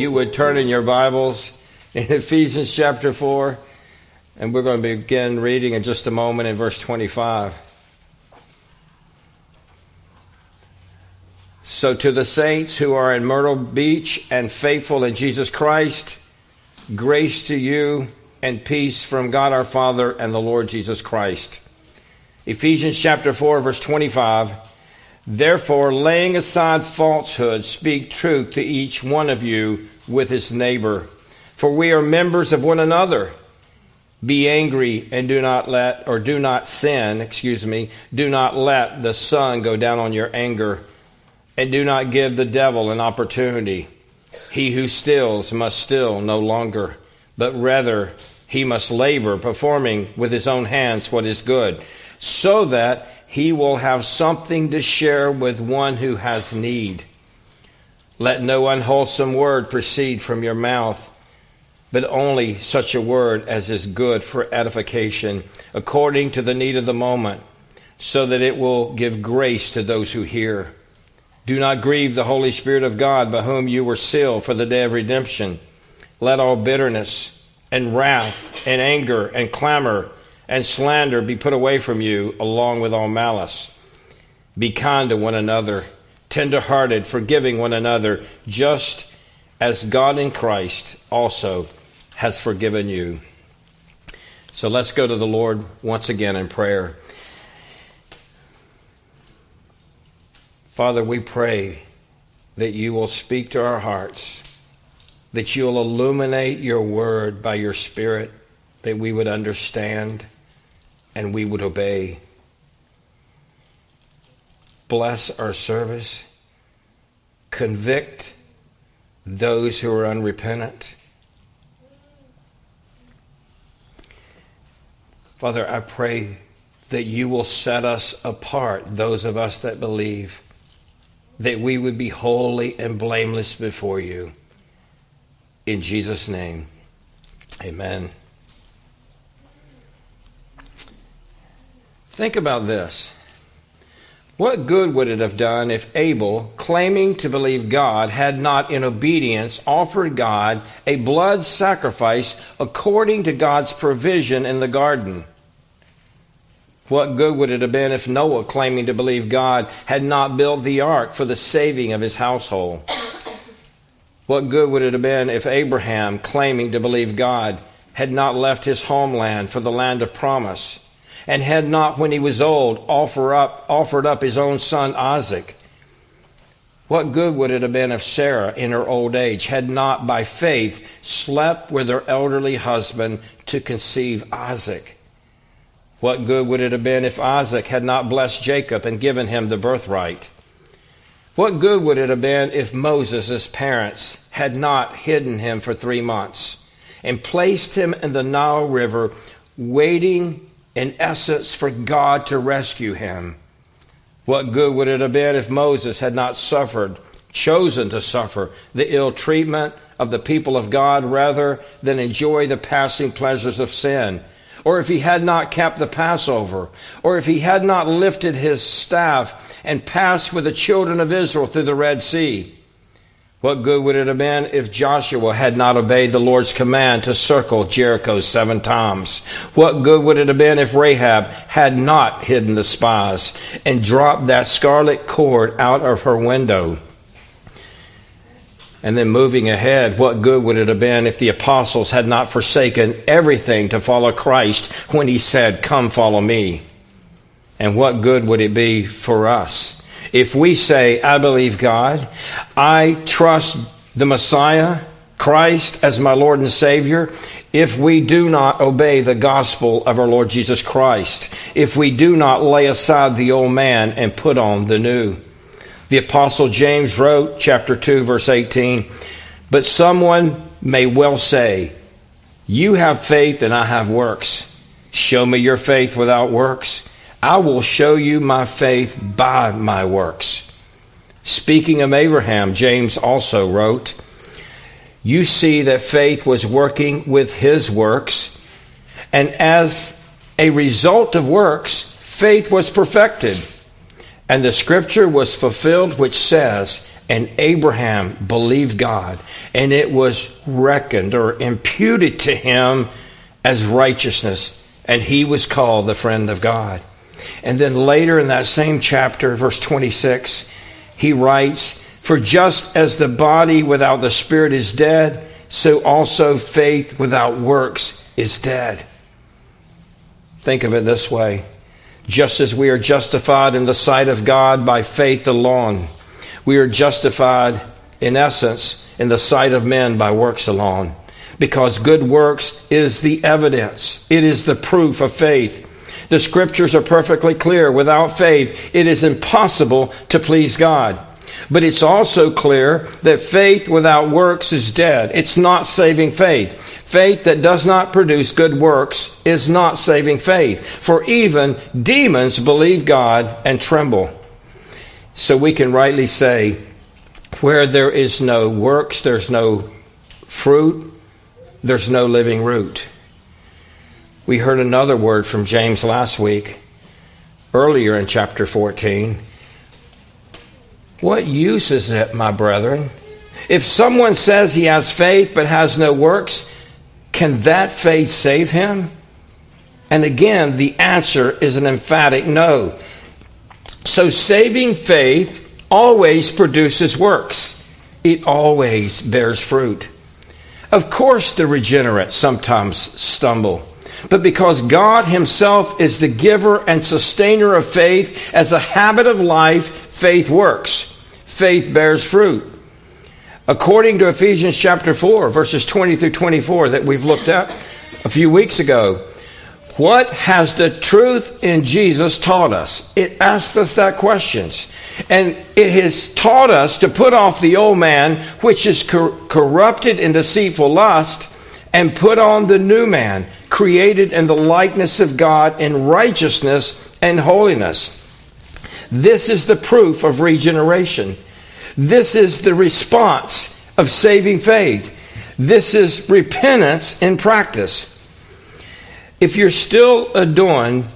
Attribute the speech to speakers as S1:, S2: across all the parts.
S1: You would turn in your Bibles in Ephesians chapter 4, and we're going to begin reading in just a moment in verse 25. So, to the saints who are in Myrtle Beach and faithful in Jesus Christ, grace to you and peace from God our Father and the Lord Jesus Christ. Ephesians chapter 4, verse 25. Therefore, laying aside falsehood, speak truth to each one of you with his neighbor. For we are members of one another. Be angry and do not let, or do not sin, excuse me, do not let the sun go down on your anger, and do not give the devil an opportunity. He who stills must still no longer, but rather he must labor, performing with his own hands what is good, so that he will have something to share with one who has need. Let no unwholesome word proceed from your mouth, but only such a word as is good for edification, according to the need of the moment, so that it will give grace to those who hear. Do not grieve the Holy Spirit of God, by whom you were sealed for the day of redemption. Let all bitterness and wrath and anger and clamor and slander be put away from you, along with all malice. Be kind to one another tenderhearted, forgiving one another, just as God in Christ also has forgiven you. So let's go to the Lord once again in prayer. Father, we pray that you will speak to our hearts, that you will illuminate your word by your Spirit, that we would understand and we would obey. Bless our service, convict those who are unrepentant. Father, I pray that you will set us apart, those of us that believe, that we would be holy and blameless before you. In Jesus' name, amen. Think about this. What good would it have done if Abel, claiming to believe God, had not in obedience offered God a blood sacrifice according to God's provision in the garden? What good would it have been if Noah, claiming to believe God, had not built the ark for the saving of his household? What good would it have been if Abraham, claiming to believe God, had not left his homeland for the land of promise? and had not, when he was old, offer up, offered up his own son Isaac. What good would it have been if Sarah, in her old age, had not by faith slept with her elderly husband to conceive Isaac? What good would it have been if Isaac had not blessed Jacob and given him the birthright? What good would it have been if Moses' parents had not hidden him for three months and placed him in the Nile River, waiting in essence, for God to rescue him. What good would it have been if Moses had not suffered, chosen to suffer the ill treatment of the people of God rather than enjoy the passing pleasures of sin? Or if he had not kept the Passover? Or if he had not lifted his staff and passed with the children of Israel through the Red Sea? What good would it have been if Joshua had not obeyed the Lord's command to circle Jericho seven times? What good would it have been if Rahab had not hidden the spies and dropped that scarlet cord out of her window? And then moving ahead, what good would it have been if the apostles had not forsaken everything to follow Christ when he said, Come follow me? And what good would it be for us? If we say, I believe God, I trust the Messiah, Christ, as my Lord and Savior, if we do not obey the gospel of our Lord Jesus Christ, if we do not lay aside the old man and put on the new. The Apostle James wrote, chapter 2, verse 18, But someone may well say, You have faith and I have works. Show me your faith without works I will show you my faith by my works. Speaking of Abraham, James also wrote, You see that faith was working with his works, and as a result of works, faith was perfected. And the scripture was fulfilled, which says, And Abraham believed God, and it was reckoned or imputed to him as righteousness, and he was called the friend of God. And then later in that same chapter, verse 26, he writes, For just as the body without the spirit is dead, so also faith without works is dead. Think of it this way just as we are justified in the sight of God by faith alone, we are justified, in essence, in the sight of men by works alone. Because good works is the evidence, it is the proof of faith. The scriptures are perfectly clear. Without faith, it is impossible to please God. But it's also clear that faith without works is dead. It's not saving faith. Faith that does not produce good works is not saving faith. For even demons believe God and tremble. So we can rightly say, where there is no works, there's no fruit, there's no living root. We heard another word from James last week, earlier in chapter 14. What use is it, my brethren? If someone says he has faith but has no works, can that faith save him? And again, the answer is an emphatic no. So saving faith always produces works, it always bears fruit. Of course, the regenerate sometimes stumble. But because God Himself is the giver and sustainer of faith, as a habit of life, faith works. Faith bears fruit. According to Ephesians chapter 4, verses 20 through 24, that we've looked at a few weeks ago, what has the truth in Jesus taught us? It asks us that questions. And it has taught us to put off the old man, which is cor- corrupted in deceitful lust, and put on the new man, created in the likeness of God in righteousness and holiness. This is the proof of regeneration. This is the response of saving faith. This is repentance in practice. If you're still adorned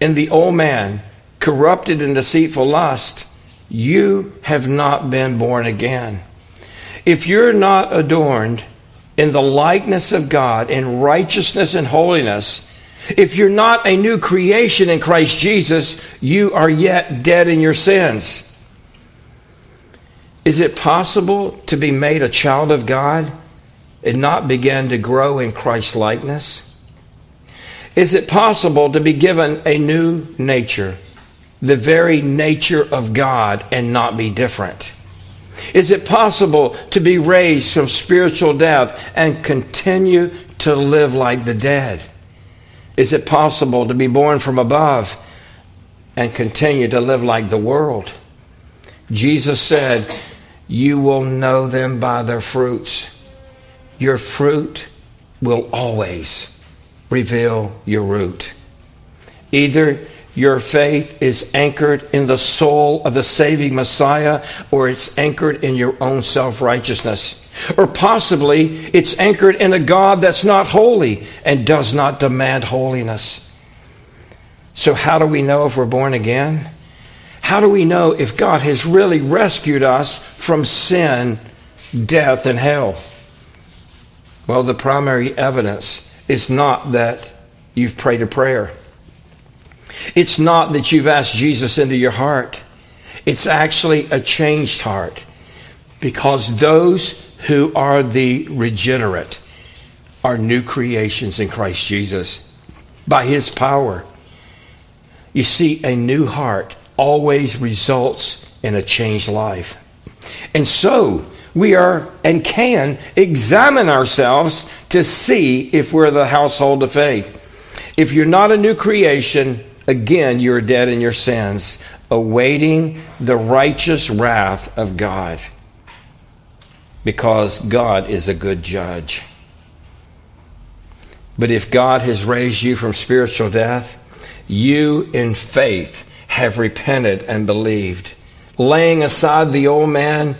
S1: in the old man, corrupted in deceitful lust, you have not been born again. If you're not adorned in the likeness of God, in righteousness and holiness, if you're not a new creation in Christ Jesus, you are yet dead in your sins. Is it possible to be made a child of God and not begin to grow in Christ's likeness? Is it possible to be given a new nature, the very nature of God, and not be different? Is it possible to be raised from spiritual death and continue to live like the dead? Is it possible to be born from above and continue to live like the world? Jesus said, You will know them by their fruits. Your fruit will always reveal your root. Either your faith is anchored in the soul of the saving Messiah, or it's anchored in your own self righteousness. Or possibly it's anchored in a God that's not holy and does not demand holiness. So, how do we know if we're born again? How do we know if God has really rescued us from sin, death, and hell? Well, the primary evidence is not that you've prayed a prayer. It's not that you've asked Jesus into your heart. It's actually a changed heart. Because those who are the regenerate are new creations in Christ Jesus by his power. You see, a new heart always results in a changed life. And so, we are and can examine ourselves to see if we're the household of faith. If you're not a new creation, again, you're dead in your sins, awaiting the righteous wrath of God because God is a good judge. But if God has raised you from spiritual death, you in faith have repented and believed. laying aside the old man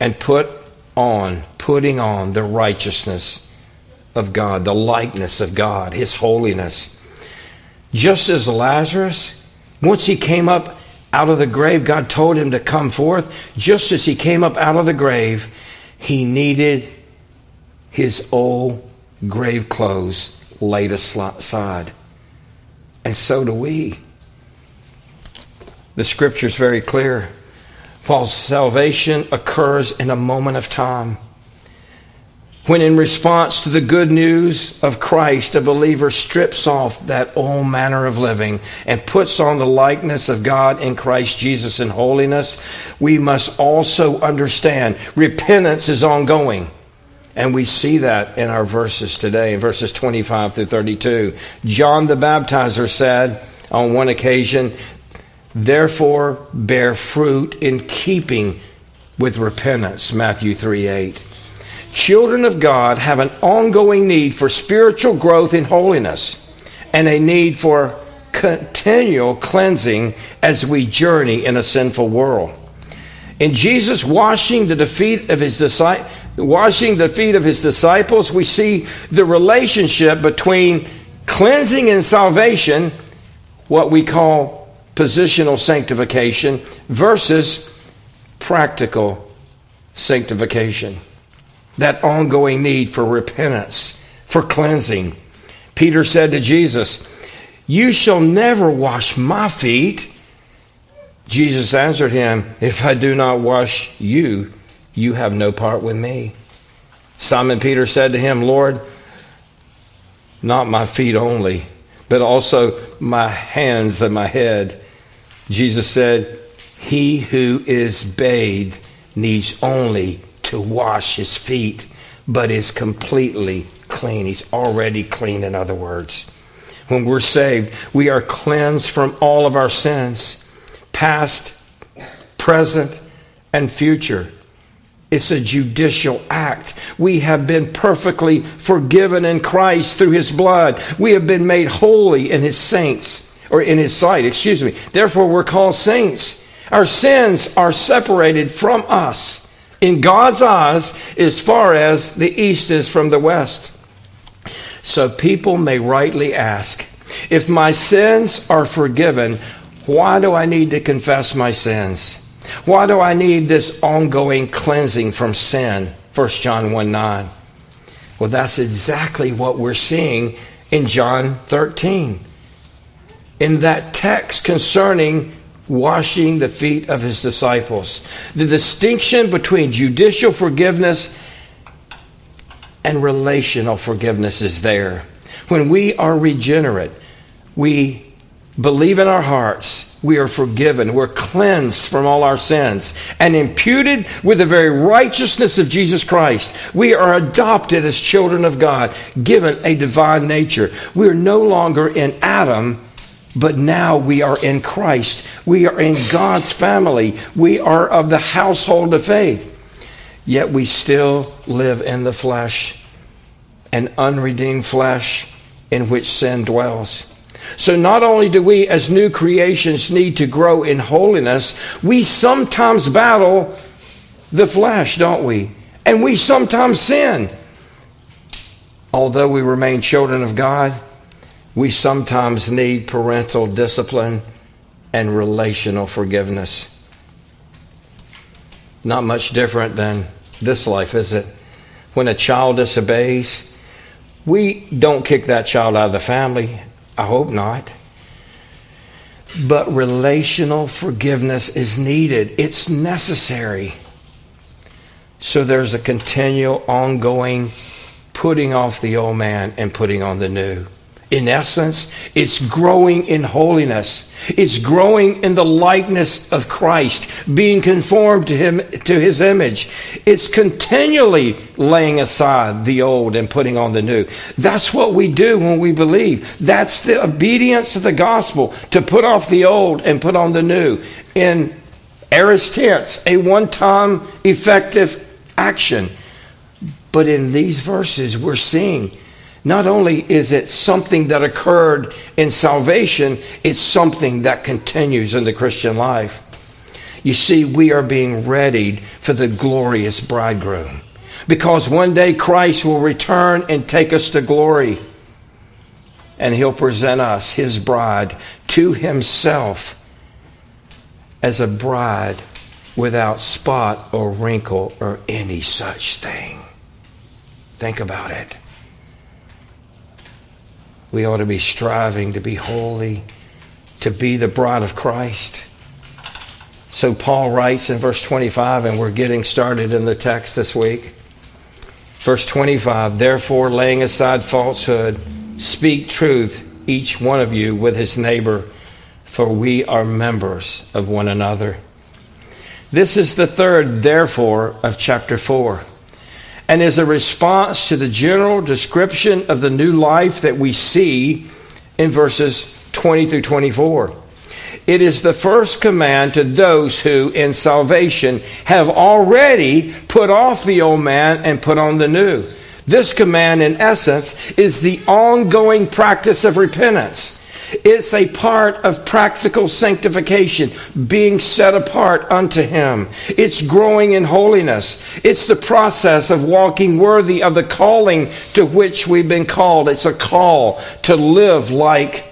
S1: and put on, putting on the righteousness of God, the likeness of God, His holiness. Just as Lazarus, once he came up out of the grave, God told him to come forth. Just as he came up out of the grave, he needed his old grave clothes laid aside. And so do we. The scripture is very clear. Paul's salvation occurs in a moment of time. When, in response to the good news of Christ, a believer strips off that old manner of living and puts on the likeness of God in Christ Jesus in holiness, we must also understand repentance is ongoing. And we see that in our verses today, in verses 25 through 32. John the Baptizer said on one occasion, Therefore bear fruit in keeping with repentance. Matthew 3 8. Children of God have an ongoing need for spiritual growth in holiness and a need for continual cleansing as we journey in a sinful world. In Jesus washing the feet of his disciples, washing the feet of his disciples, we see the relationship between cleansing and salvation, what we call positional sanctification, versus practical sanctification that ongoing need for repentance, for cleansing. Peter said to Jesus, You shall never wash my feet. Jesus answered him, If I do not wash you, you have no part with me. Simon Peter said to him, Lord, not my feet only, but also my hands and my head. Jesus said, He who is bathed needs only to wash his feet, but is completely clean. He's already clean, in other words. When we're saved, we are cleansed from all of our sins, past, present, and future. It's a judicial act. We have been perfectly forgiven in Christ through his blood. We have been made holy in his saints, or in his sight, excuse me. Therefore, we're called saints. Our sins are separated from us in God's eyes as far as the east is from the west. So people may rightly ask if my sins are forgiven, why do I need to confess my sins? Why do I need this ongoing cleansing from sin? 1 John 1 9. Well, that's exactly what we're seeing in John 13. In that text concerning washing the feet of his disciples. The distinction between judicial forgiveness and relational forgiveness is there. When we are regenerate, we believe in our hearts, we are forgiven, we're cleansed from all our sins, and imputed with the very righteousness of Jesus Christ. We are adopted as children of God, given a divine nature. We are no longer in Adam but now we are in Christ. We are in God's family. We are of the household of faith. Yet we still live in the flesh, an unredeemed flesh in which sin dwells. So not only do we as new creations need to grow in holiness, we sometimes battle the flesh, don't we? And we sometimes sin. Although we remain children of God, we sometimes need parental discipline and relational forgiveness. Not much different than this life, is it? When a child disobeys, we don't kick that child out of the family. I hope not. But relational forgiveness is needed, it's necessary. So there's a continual, ongoing putting off the old man and putting on the new in essence, it's growing in holiness. It's growing in the likeness of Christ, being conformed to him to his image. It's continually laying aside the old and putting on the new. That's what we do when we believe. That's the obedience of the gospel to put off the old and put on the new. In aorist tense, a one-time effective action. But in these verses, we're seeing not only is it something that occurred in salvation, it's something that continues in the Christian life. You see, we are being readied for the glorious bridegroom. Because one day Christ will return and take us to glory. And he'll present us, his bride, to himself as a bride without spot or wrinkle or any such thing. Think about it. We ought to be striving to be holy, to be the bride of Christ. So Paul writes in verse 25, and we're getting started in the text this week. Verse 25, therefore, laying aside falsehood, speak truth, each one of you, with his neighbor, for we are members of one another. This is the third, therefore, of chapter 4, and is a response to the general description of the new life that we see in verses 20 through 24. It is the first command to those who, in salvation, have already put off the old man and put on the new. This command, in essence, is the ongoing practice of repentance. It's a part of practical sanctification, being set apart unto Him. It's growing in holiness. It's the process of walking worthy of the calling to which we've been called. It's a call to live like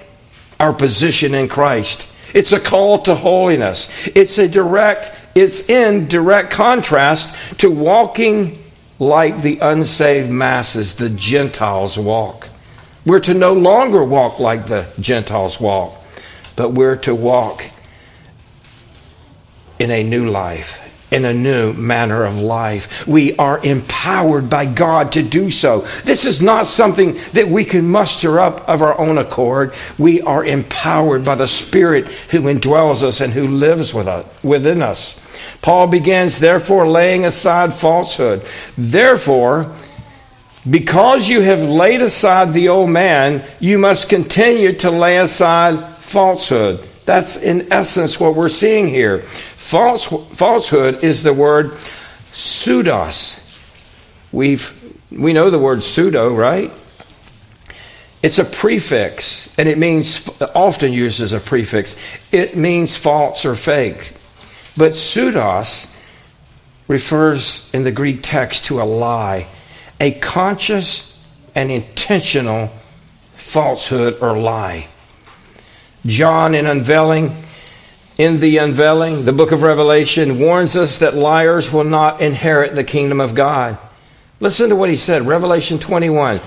S1: our position in Christ. It's a call to holiness. It's a direct, it's in direct contrast to walking like the unsaved masses, the Gentiles walk. We're to no longer walk like the Gentiles walk, but we're to walk in a new life, in a new manner of life. We are empowered by God to do so. This is not something that we can muster up of our own accord. We are empowered by the Spirit who indwells us and who lives with us, within us. Paul begins, therefore, laying aside falsehood. Therefore, because you have laid aside the old man, you must continue to lay aside falsehood. That's in essence what we're seeing here. False, falsehood is the word pseudos. We've, we know the word pseudo, right? It's a prefix, and it means, often used as a prefix. It means false or fake. But pseudos refers in the Greek text to a lie a conscious and intentional falsehood or lie. John, in unveiling, in the unveiling, the book of Revelation warns us that liars will not inherit the kingdom of God. Listen to what he said, Revelation 21.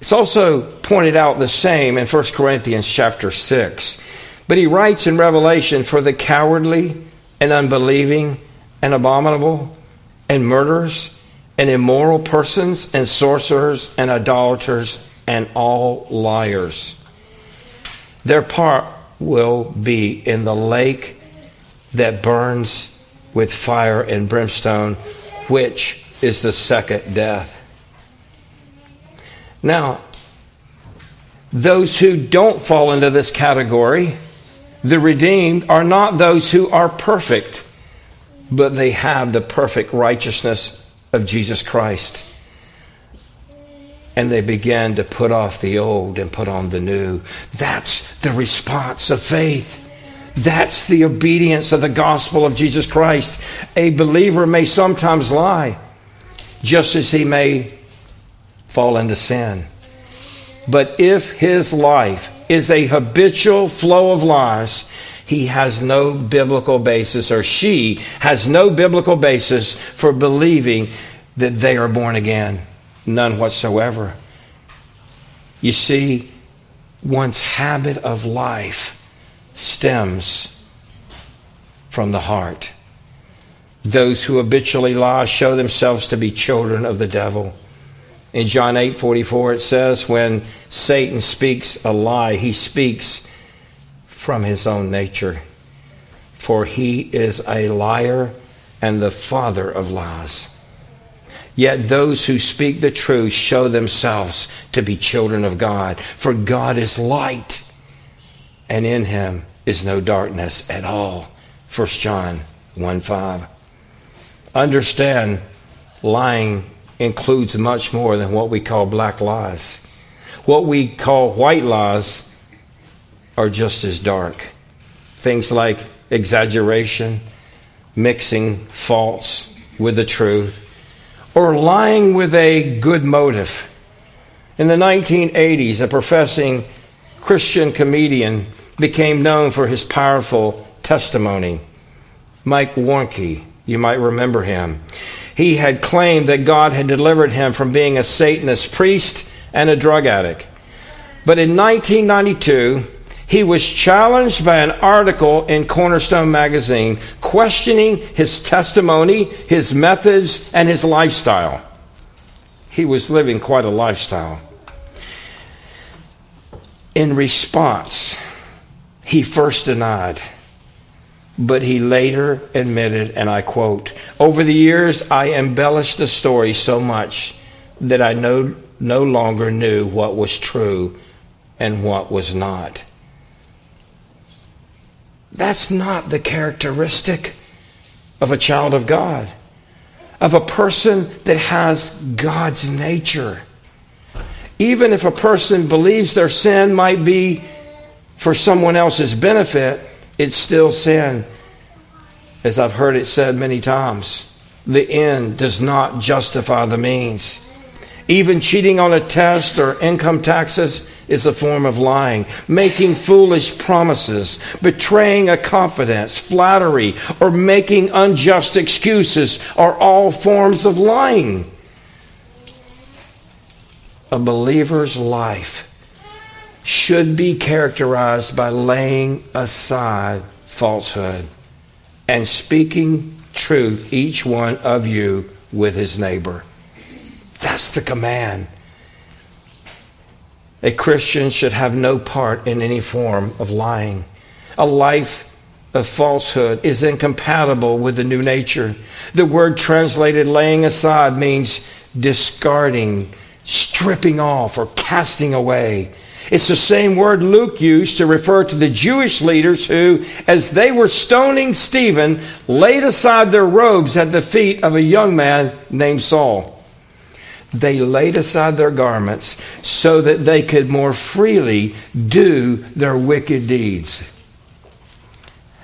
S1: It's also pointed out the same in 1 Corinthians chapter 6. But he writes in Revelation, For the cowardly and unbelieving and abominable and murderers and immoral persons and sorcerers and idolaters and all liars. Their part will be in the lake that burns with fire and brimstone, which is the second death. Now, those who don't fall into this category, the redeemed, are not those who are perfect, but they have the perfect righteousness of Jesus Christ. And they began to put off the old and put on the new. That's the response of faith. That's the obedience of the gospel of Jesus Christ. A believer may sometimes lie, just as he may fall into sin. But if his life is a habitual flow of lies, he has no biblical basis, or she has no biblical basis for believing that they are born again. None whatsoever. You see, one's habit of life stems from the heart. Those who habitually lie show themselves to be children of the devil. In John 8 44, it says, When Satan speaks a lie, he speaks from his own nature. For he is a liar and the father of lies. Yet those who speak the truth show themselves to be children of God. For God is light, and in him is no darkness at all. 1 John 1 5. Understand, lying includes much more than what we call black lies. What we call white lies are just as dark. Things like exaggeration, mixing false with the truth, or lying with a good motive. In the 1980s, a professing Christian comedian became known for his powerful testimony. Mike Warnke, you might remember him. He had claimed that God had delivered him from being a Satanist priest and a drug addict. But in 1992, he was challenged by an article in Cornerstone magazine questioning his testimony, his methods, and his lifestyle. He was living quite a lifestyle. In response, he first denied, but he later admitted, and I quote, Over the years, I embellished the story so much that I no, no longer knew what was true and what was not. That's not the characteristic of a child of God, of a person that has God's nature. Even if a person believes their sin might be for someone else's benefit, it's still sin. As I've heard it said many times, the end does not justify the means. Even cheating on a test or income taxes is a form of lying. Making foolish promises, betraying a confidence, flattery, or making unjust excuses are all forms of lying. A believer's life should be characterized by laying aside falsehood and speaking truth, each one of you, with his neighbor. That's the command. A Christian should have no part in any form of lying. A life of falsehood is incompatible with the new nature. The word translated laying aside means discarding, stripping off, or casting away. It's the same word Luke used to refer to the Jewish leaders who, as they were stoning Stephen, laid aside their robes at the feet of a young man named Saul they laid aside their garments so that they could more freely do their wicked deeds.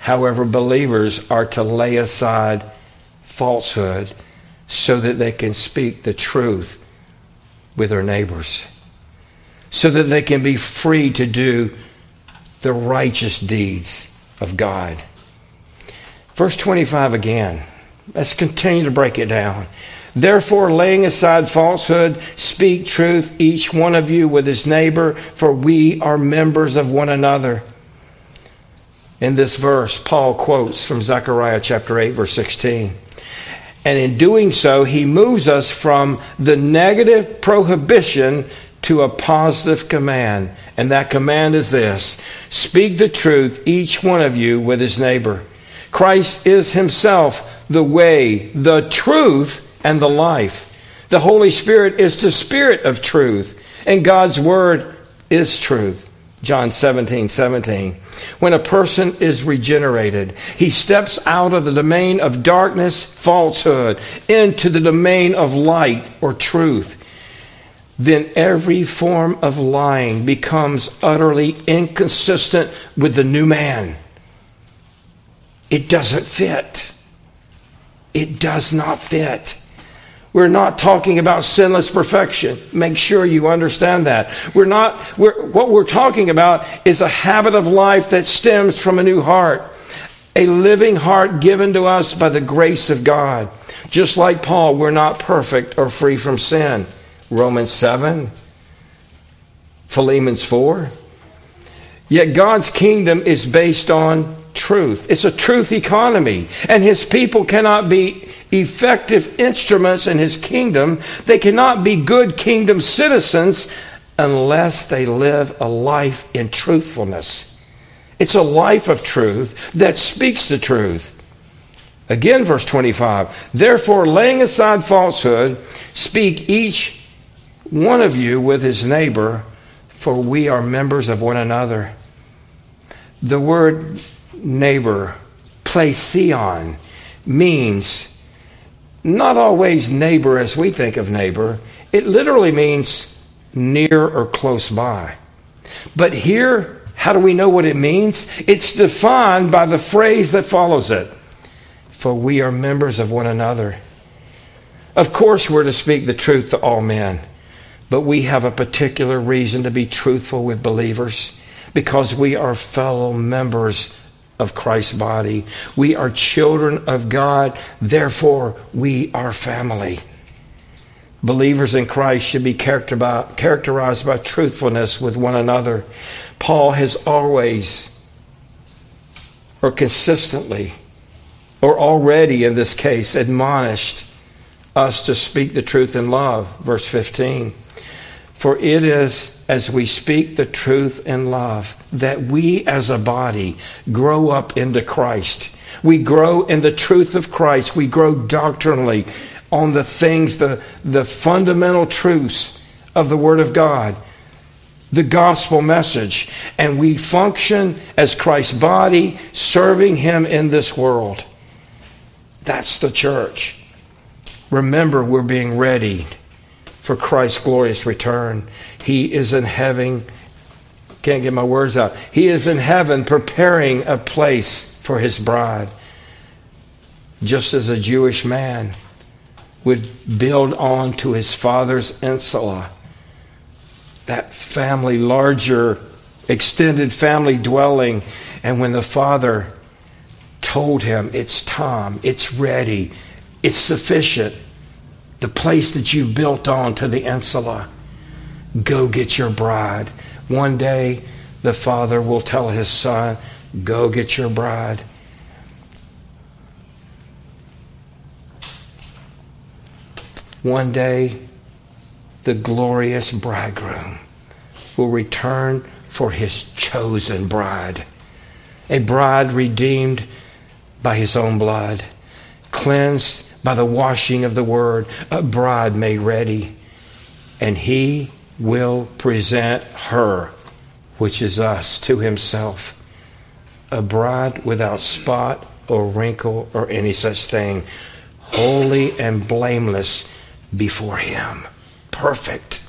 S1: However, believers are to lay aside falsehood so that they can speak the truth with their neighbors, so that they can be free to do the righteous deeds of God. Verse 25 again. Let's continue to break it down. Therefore, laying aside falsehood, speak truth, each one of you with his neighbor, for we are members of one another. In this verse, Paul quotes from Zechariah chapter 8, verse 16. And in doing so, he moves us from the negative prohibition to a positive command. And that command is this Speak the truth, each one of you, with his neighbor. Christ is himself the way, the truth, and the life. The Holy Spirit is the Spirit of truth, and God's Word is truth. John 17, 17. When a person is regenerated, he steps out of the domain of darkness, falsehood, into the domain of light or truth. Then every form of lying becomes utterly inconsistent with the new man. It doesn't fit. It does not fit. We're not talking about sinless perfection. Make sure you understand that. We're not, we're, what we're talking about is a habit of life that stems from a new heart, a living heart given to us by the grace of God. Just like Paul, we're not perfect or free from sin. Romans 7, Philippians 4. Yet God's kingdom is based on truth. It's a truth economy, and his people cannot be effective instruments in his kingdom. They cannot be good kingdom citizens unless they live a life in truthfulness. It's a life of truth that speaks the truth. Again, verse 25. Therefore, laying aside falsehood, speak each one of you with his neighbor, for we are members of one another. The word neighbor, plesion, means not always neighbor as we think of neighbor. It literally means near or close by. But here, how do we know what it means? It's defined by the phrase that follows it for we are members of one another. Of course, we're to speak the truth to all men, but we have a particular reason to be truthful with believers because we are fellow members of Christ's body. We are children of God, therefore, we are family. Believers in Christ should be characterized by truthfulness with one another. Paul has always, or consistently, or already in this case, admonished us to speak the truth in love. Verse 15. For it is as we speak the truth in love that we as a body grow up into Christ. We grow in the truth of Christ. We grow doctrinally on the things, the, the fundamental truths of the Word of God, the gospel message. And we function as Christ's body, serving Him in this world. That's the church. Remember, we're being ready for Christ's glorious return. He is in heaven. Can't get my words out. He is in heaven preparing a place for his bride. Just as a Jewish man would build on to his father's insula, that family, larger, extended family dwelling. And when the father told him, It's time, it's ready, it's sufficient. The place that you've built on to the insula, go get your bride. One day, the father will tell his son, Go get your bride. One day, the glorious bridegroom will return for his chosen bride, a bride redeemed by his own blood, cleansed by the washing of the word, a bride made ready. And he will present her, which is us, to himself, a bride without spot or wrinkle or any such thing, holy and blameless before him, perfect.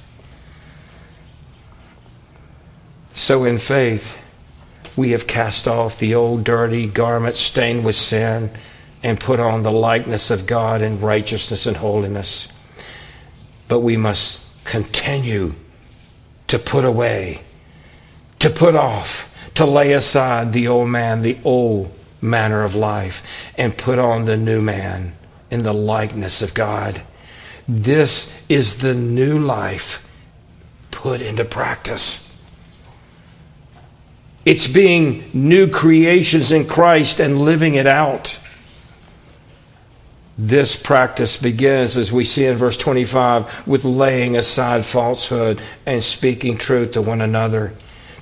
S1: So in faith, we have cast off the old dirty garment stained with sin and put on the likeness of God in righteousness and holiness. But we must continue to put away, to put off, to lay aside the old man, the old manner of life, and put on the new man in the likeness of God. This is the new life put into practice. It's being new creations in Christ and living it out. This practice begins, as we see in verse 25, with laying aside falsehood and speaking truth to one another,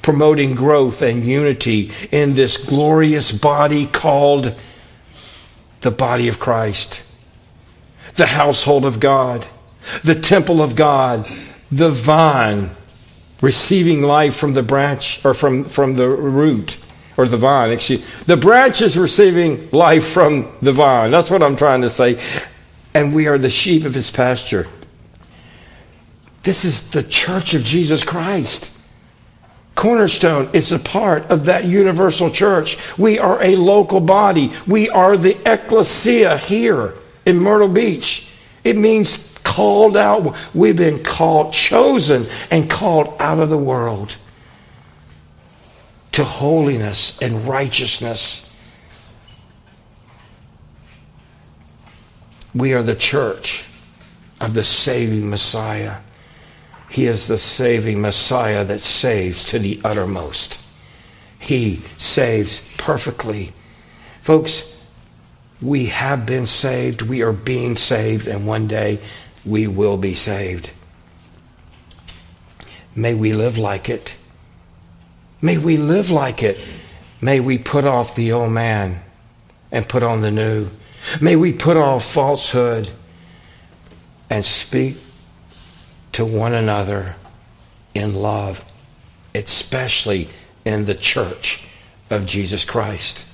S1: promoting growth and unity in this glorious body called the body of Christ, the household of God, the temple of God, the vine receiving life from the branch or from, from the root or the vine. Excuse the branch is receiving life from the vine. That's what I'm trying to say. And we are the sheep of his pasture. This is the church of Jesus Christ. Cornerstone is a part of that universal church. We are a local body. We are the ecclesia here in Myrtle Beach. It means called out. We've been called, chosen, and called out of the world to holiness and righteousness. We are the church of the saving Messiah. He is the saving Messiah that saves to the uttermost. He saves perfectly. Folks, we have been saved, we are being saved, and one day we will be saved. May we live like it. May we live like it. May we put off the old man and put on the new. May we put off falsehood and speak to one another in love, especially in the church of Jesus Christ.